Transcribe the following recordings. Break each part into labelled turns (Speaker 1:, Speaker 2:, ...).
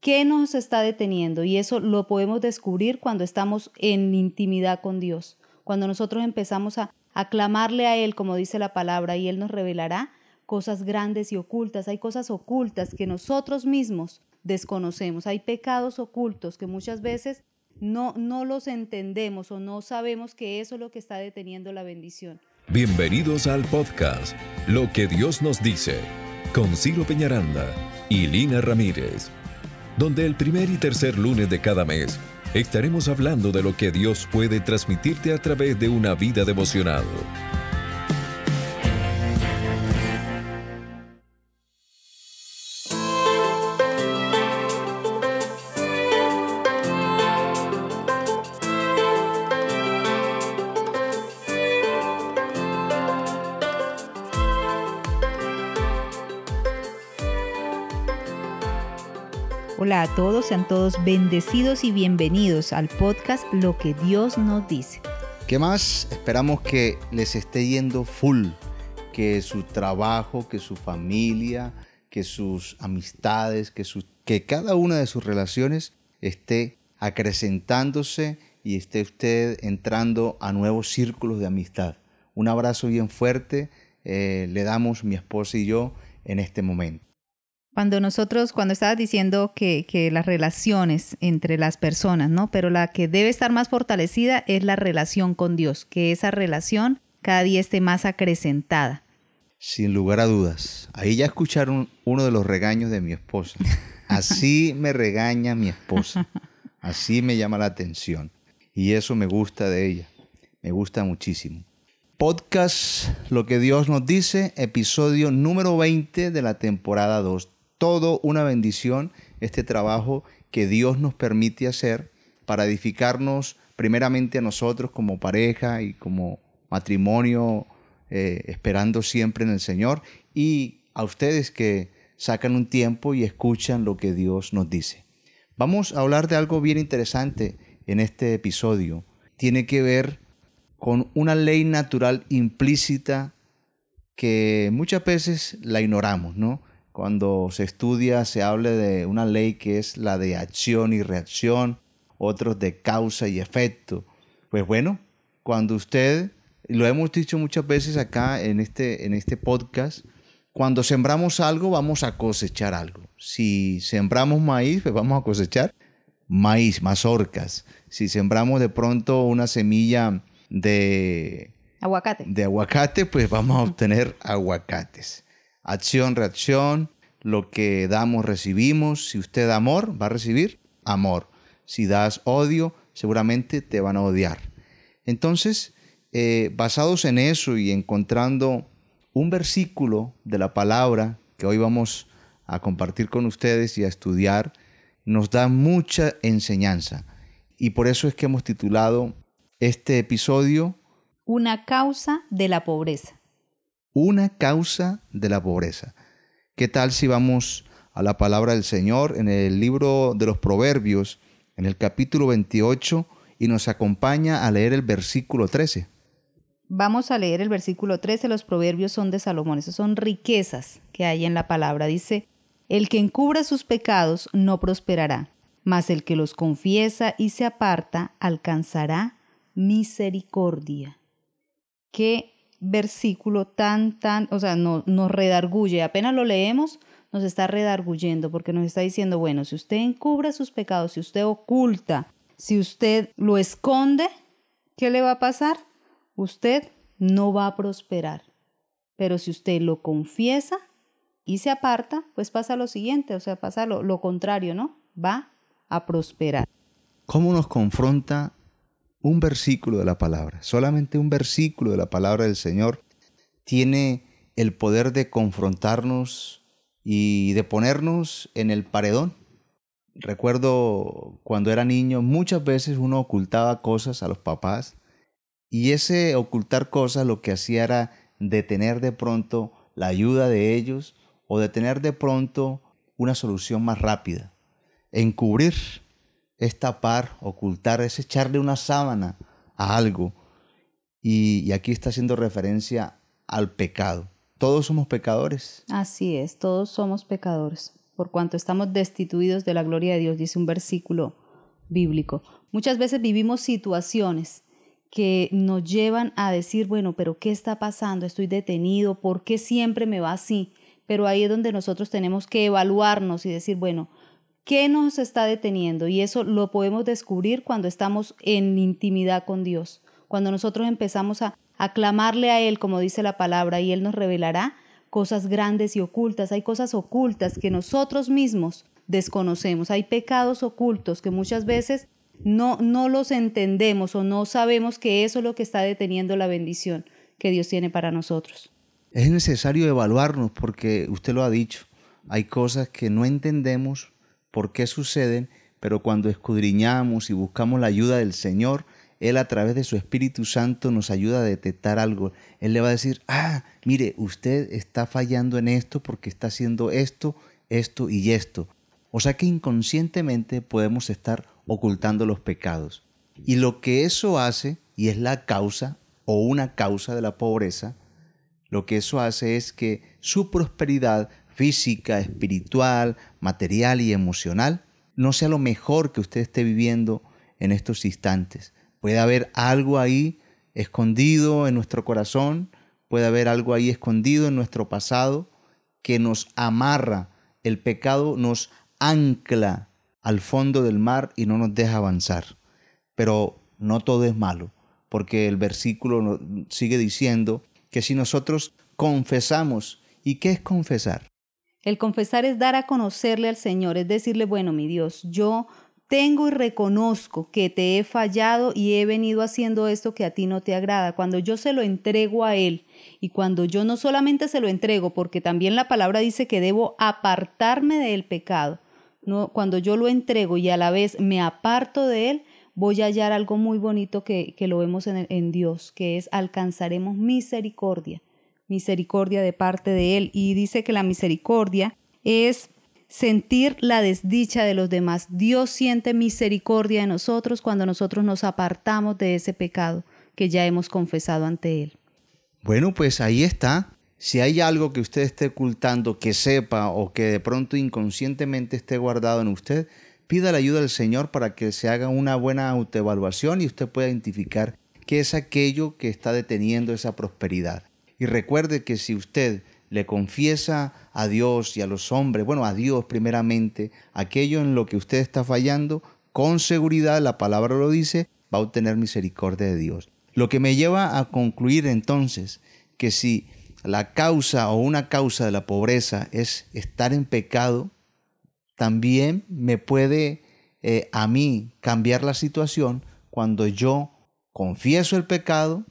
Speaker 1: ¿Qué nos está deteniendo? Y eso lo podemos descubrir cuando estamos en intimidad con Dios, cuando nosotros empezamos a, a clamarle a Él, como dice la palabra, y Él nos revelará cosas grandes y ocultas. Hay cosas ocultas que nosotros mismos desconocemos. Hay pecados ocultos que muchas veces no, no los entendemos o no sabemos que eso es lo que está deteniendo la bendición.
Speaker 2: Bienvenidos al podcast Lo que Dios nos dice con Ciro Peñaranda y Lina Ramírez, donde el primer y tercer lunes de cada mes estaremos hablando de lo que Dios puede transmitirte a través de una vida devocional.
Speaker 1: Hola a todos, sean todos bendecidos y bienvenidos al podcast Lo que Dios nos dice.
Speaker 3: ¿Qué más? Esperamos que les esté yendo full, que su trabajo, que su familia, que sus amistades, que, cada una de sus relaciones esté acrecentándose y esté usted entrando a nuevos círculos de amistad. Un abrazo bien fuerte eh, le damos mi esposa y yo en este momento.
Speaker 1: Cuando nosotros, cuando estabas diciendo que, que, las relaciones entre las personas, ¿no? Pero la que debe estar más fortalecida es la relación con Dios, que esa relación cada día esté más acrecentada.
Speaker 3: Sin lugar a dudas. Ahí ya escucharon uno de los regaños de mi esposa. Así me regaña mi esposa. Así me llama la atención. Y eso me gusta de ella. Me gusta muchísimo. Podcast Lo que Dios nos dice, episodio número 20 de la temporada 2 todo una bendición este trabajo que Dios nos permite hacer para edificarnos primeramente a nosotros como pareja y como matrimonio, eh, esperando siempre en el Señor, y a ustedes que sacan un tiempo y escuchan lo que Dios nos dice. Vamos a hablar de algo bien interesante en este episodio. Tiene que ver con una ley natural implícita que muchas veces la ignoramos, ¿no? Cuando se estudia se habla de una ley que es la de acción y reacción, otros de causa y efecto. Pues bueno, cuando usted, lo hemos dicho muchas veces acá en este, en este podcast, cuando sembramos algo vamos a cosechar algo. Si sembramos maíz, pues vamos a cosechar maíz, mazorcas. Si sembramos de pronto una semilla de
Speaker 1: aguacate,
Speaker 3: de aguacate pues vamos a obtener aguacates acción, reacción, lo que damos, recibimos. Si usted da amor, va a recibir amor. Si das odio, seguramente te van a odiar. Entonces, eh, basados en eso y encontrando un versículo de la palabra que hoy vamos a compartir con ustedes y a estudiar, nos da mucha enseñanza. Y por eso es que hemos titulado este episodio
Speaker 1: Una causa de la pobreza
Speaker 3: una causa de la pobreza. ¿Qué tal si vamos a la palabra del Señor en el libro de los Proverbios, en el capítulo 28, y nos acompaña a leer el versículo 13?
Speaker 1: Vamos a leer el versículo 13, los proverbios son de Salomón, esas son riquezas que hay en la palabra. Dice, el que encubra sus pecados no prosperará, mas el que los confiesa y se aparta alcanzará misericordia. Qué versículo tan, tan, o sea, no, nos redarguye. Apenas lo leemos, nos está redarguyendo porque nos está diciendo, bueno, si usted encubre sus pecados, si usted oculta, si usted lo esconde, ¿qué le va a pasar? Usted no va a prosperar. Pero si usted lo confiesa y se aparta, pues pasa lo siguiente, o sea, pasa lo, lo contrario, ¿no? Va a prosperar.
Speaker 3: ¿Cómo nos confronta un versículo de la palabra, solamente un versículo de la palabra del Señor tiene el poder de confrontarnos y de ponernos en el paredón. Recuerdo cuando era niño, muchas veces uno ocultaba cosas a los papás y ese ocultar cosas lo que hacía era detener de pronto la ayuda de ellos o detener de pronto una solución más rápida. Encubrir es tapar, ocultar, es echarle una sábana a algo. Y, aquí está haciendo referencia al pecado. Todos somos pecadores.
Speaker 1: Así es, todos somos pecadores. por cuanto estamos destituidos de la gloria de Dios, dice un versículo bíblico. Muchas veces vivimos situaciones que nos llevan a decir, bueno, pero ¿qué está pasando? Estoy detenido, ¿por qué siempre me va así? Pero ahí es donde nosotros tenemos que evaluarnos y decir, bueno, ¿qué nos está deteniendo? Y eso lo podemos descubrir cuando estamos en intimidad con Dios, cuando nosotros empezamos a, aclamarle a Él, como dice la palabra, y Él nos revelará cosas grandes y ocultas. Hay cosas ocultas que nosotros mismos desconocemos, hay pecados ocultos que muchas veces no, no los entendemos o no sabemos que eso es lo que está deteniendo la bendición que Dios tiene para nosotros.
Speaker 3: Es necesario evaluarnos porque usted lo ha dicho, hay cosas que no entendemos por qué suceden, pero cuando escudriñamos y buscamos la ayuda del Señor, Él a través de su Espíritu Santo nos ayuda a detectar algo. Él le va a decir, ah, mire, usted está fallando en esto porque está haciendo esto, esto y esto. O sea que inconscientemente podemos estar ocultando los pecados. Y lo que eso hace, y es la causa o una causa de la pobreza, lo que eso hace es que su prosperidad física, espiritual, material y emocional no sea lo mejor que usted esté viviendo en estos instantes. Puede haber algo ahí escondido en nuestro corazón, puede haber algo ahí escondido en nuestro pasado que nos amarra. El pecado nos ancla al fondo del mar y no nos deja avanzar. Pero no todo es malo, porque el versículo sigue diciendo que si nosotros confesamos, ¿y qué es confesar?
Speaker 1: El confesar es dar a conocerle al Señor, es decirle, bueno, mi Dios, yo tengo y reconozco que te he fallado y he venido haciendo esto que a ti no te agrada. Cuando yo se lo entrego a Él y cuando yo no solamente se lo entrego, porque también la palabra dice que debo apartarme del pecado, cuando yo lo entrego y a la vez me aparto de él, voy a hallar algo muy bonito que, lo vemos en, en Dios, que es alcanzaremos misericordia, misericordia de parte de Él. Y dice que la misericordia es sentir la desdicha de los demás. Dios siente misericordia de nosotros cuando nosotros nos apartamos de ese pecado que ya hemos confesado ante Él.
Speaker 3: Bueno, pues ahí está. Si hay algo que usted esté ocultando, que sepa o que de pronto inconscientemente esté guardado en usted, pida la ayuda del Señor para que se haga una buena autoevaluación y usted pueda identificar qué es aquello que está deteniendo esa prosperidad. Y recuerde que si usted le confiesa a Dios y a los hombres, bueno, a Dios primeramente, aquello en lo que usted está fallando, con seguridad, la palabra lo dice, va a obtener misericordia de Dios. Lo que me lleva a concluir entonces que si la causa o una causa de la pobreza es estar en pecado, también me puede eh, a mí cambiar la situación cuando yo confieso el pecado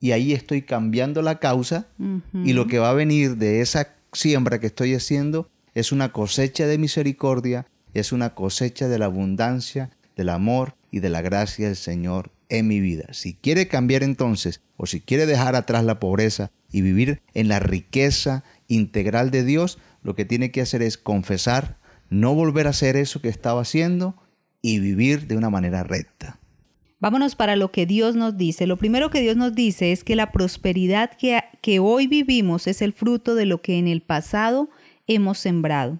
Speaker 3: y ahí estoy cambiando la causa y lo que va a venir de esa siembra que estoy haciendo es una cosecha de misericordia, es una cosecha de la abundancia, del amor y de la gracia del Señor en mi vida. Si quiere cambiar entonces o si quiere dejar atrás la pobreza y vivir en la riqueza integral de Dios, lo que tiene que hacer es confesar, no volver a hacer eso que estaba haciendo y vivir de una manera recta.
Speaker 1: Vámonos para lo que Dios nos dice. Lo primero que Dios nos dice es que la prosperidad que, que hoy vivimos es el fruto de lo que en el pasado hemos sembrado.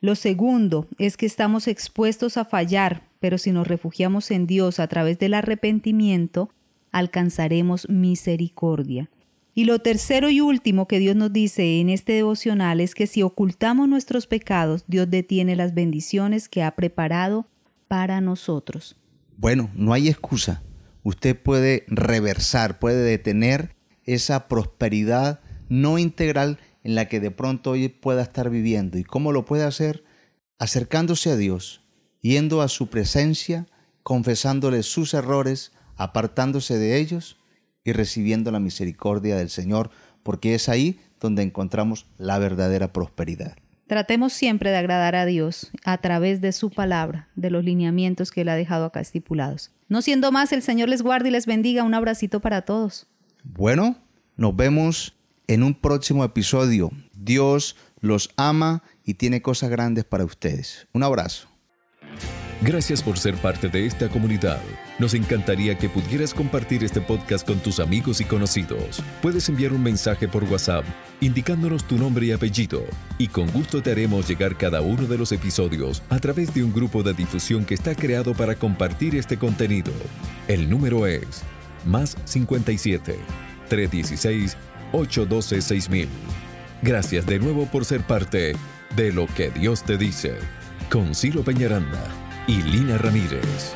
Speaker 1: Lo segundo es que estamos expuestos a fallar, pero si nos refugiamos en Dios a través del arrepentimiento, alcanzaremos misericordia. Y lo tercero y último que Dios nos dice en este devocional es que si ocultamos nuestros pecados, Dios detiene las bendiciones que ha preparado para nosotros.
Speaker 3: Bueno, no hay excusa. Usted puede reversar, puede detener esa prosperidad no integral en la que de pronto hoy pueda estar viviendo. ¿Y cómo lo puede hacer? Acercándose a Dios, yendo a su presencia, confesándole sus errores, apartándose de ellos y recibiendo la misericordia del Señor, porque es ahí donde encontramos la verdadera prosperidad.
Speaker 1: Tratemos siempre de agradar a Dios a través de su palabra, de los lineamientos que Él ha dejado acá estipulados. No siendo más, el Señor les guarde y les bendiga. Un abracito para todos.
Speaker 3: Bueno, nos vemos en un próximo episodio. Dios los ama y tiene cosas grandes para ustedes. Un abrazo.
Speaker 2: Gracias por ser parte de esta comunidad. Nos encantaría que pudieras compartir este podcast con tus amigos y conocidos. Puedes enviar un mensaje por WhatsApp indicándonos tu nombre y apellido y con gusto te haremos llegar cada uno de los episodios a través de un grupo de difusión que está creado para compartir este contenido. El número es más 57 316 812 6000. Gracias de nuevo por ser parte de lo que Dios te dice. Con Ciro Peñaranda y Lina Ramírez.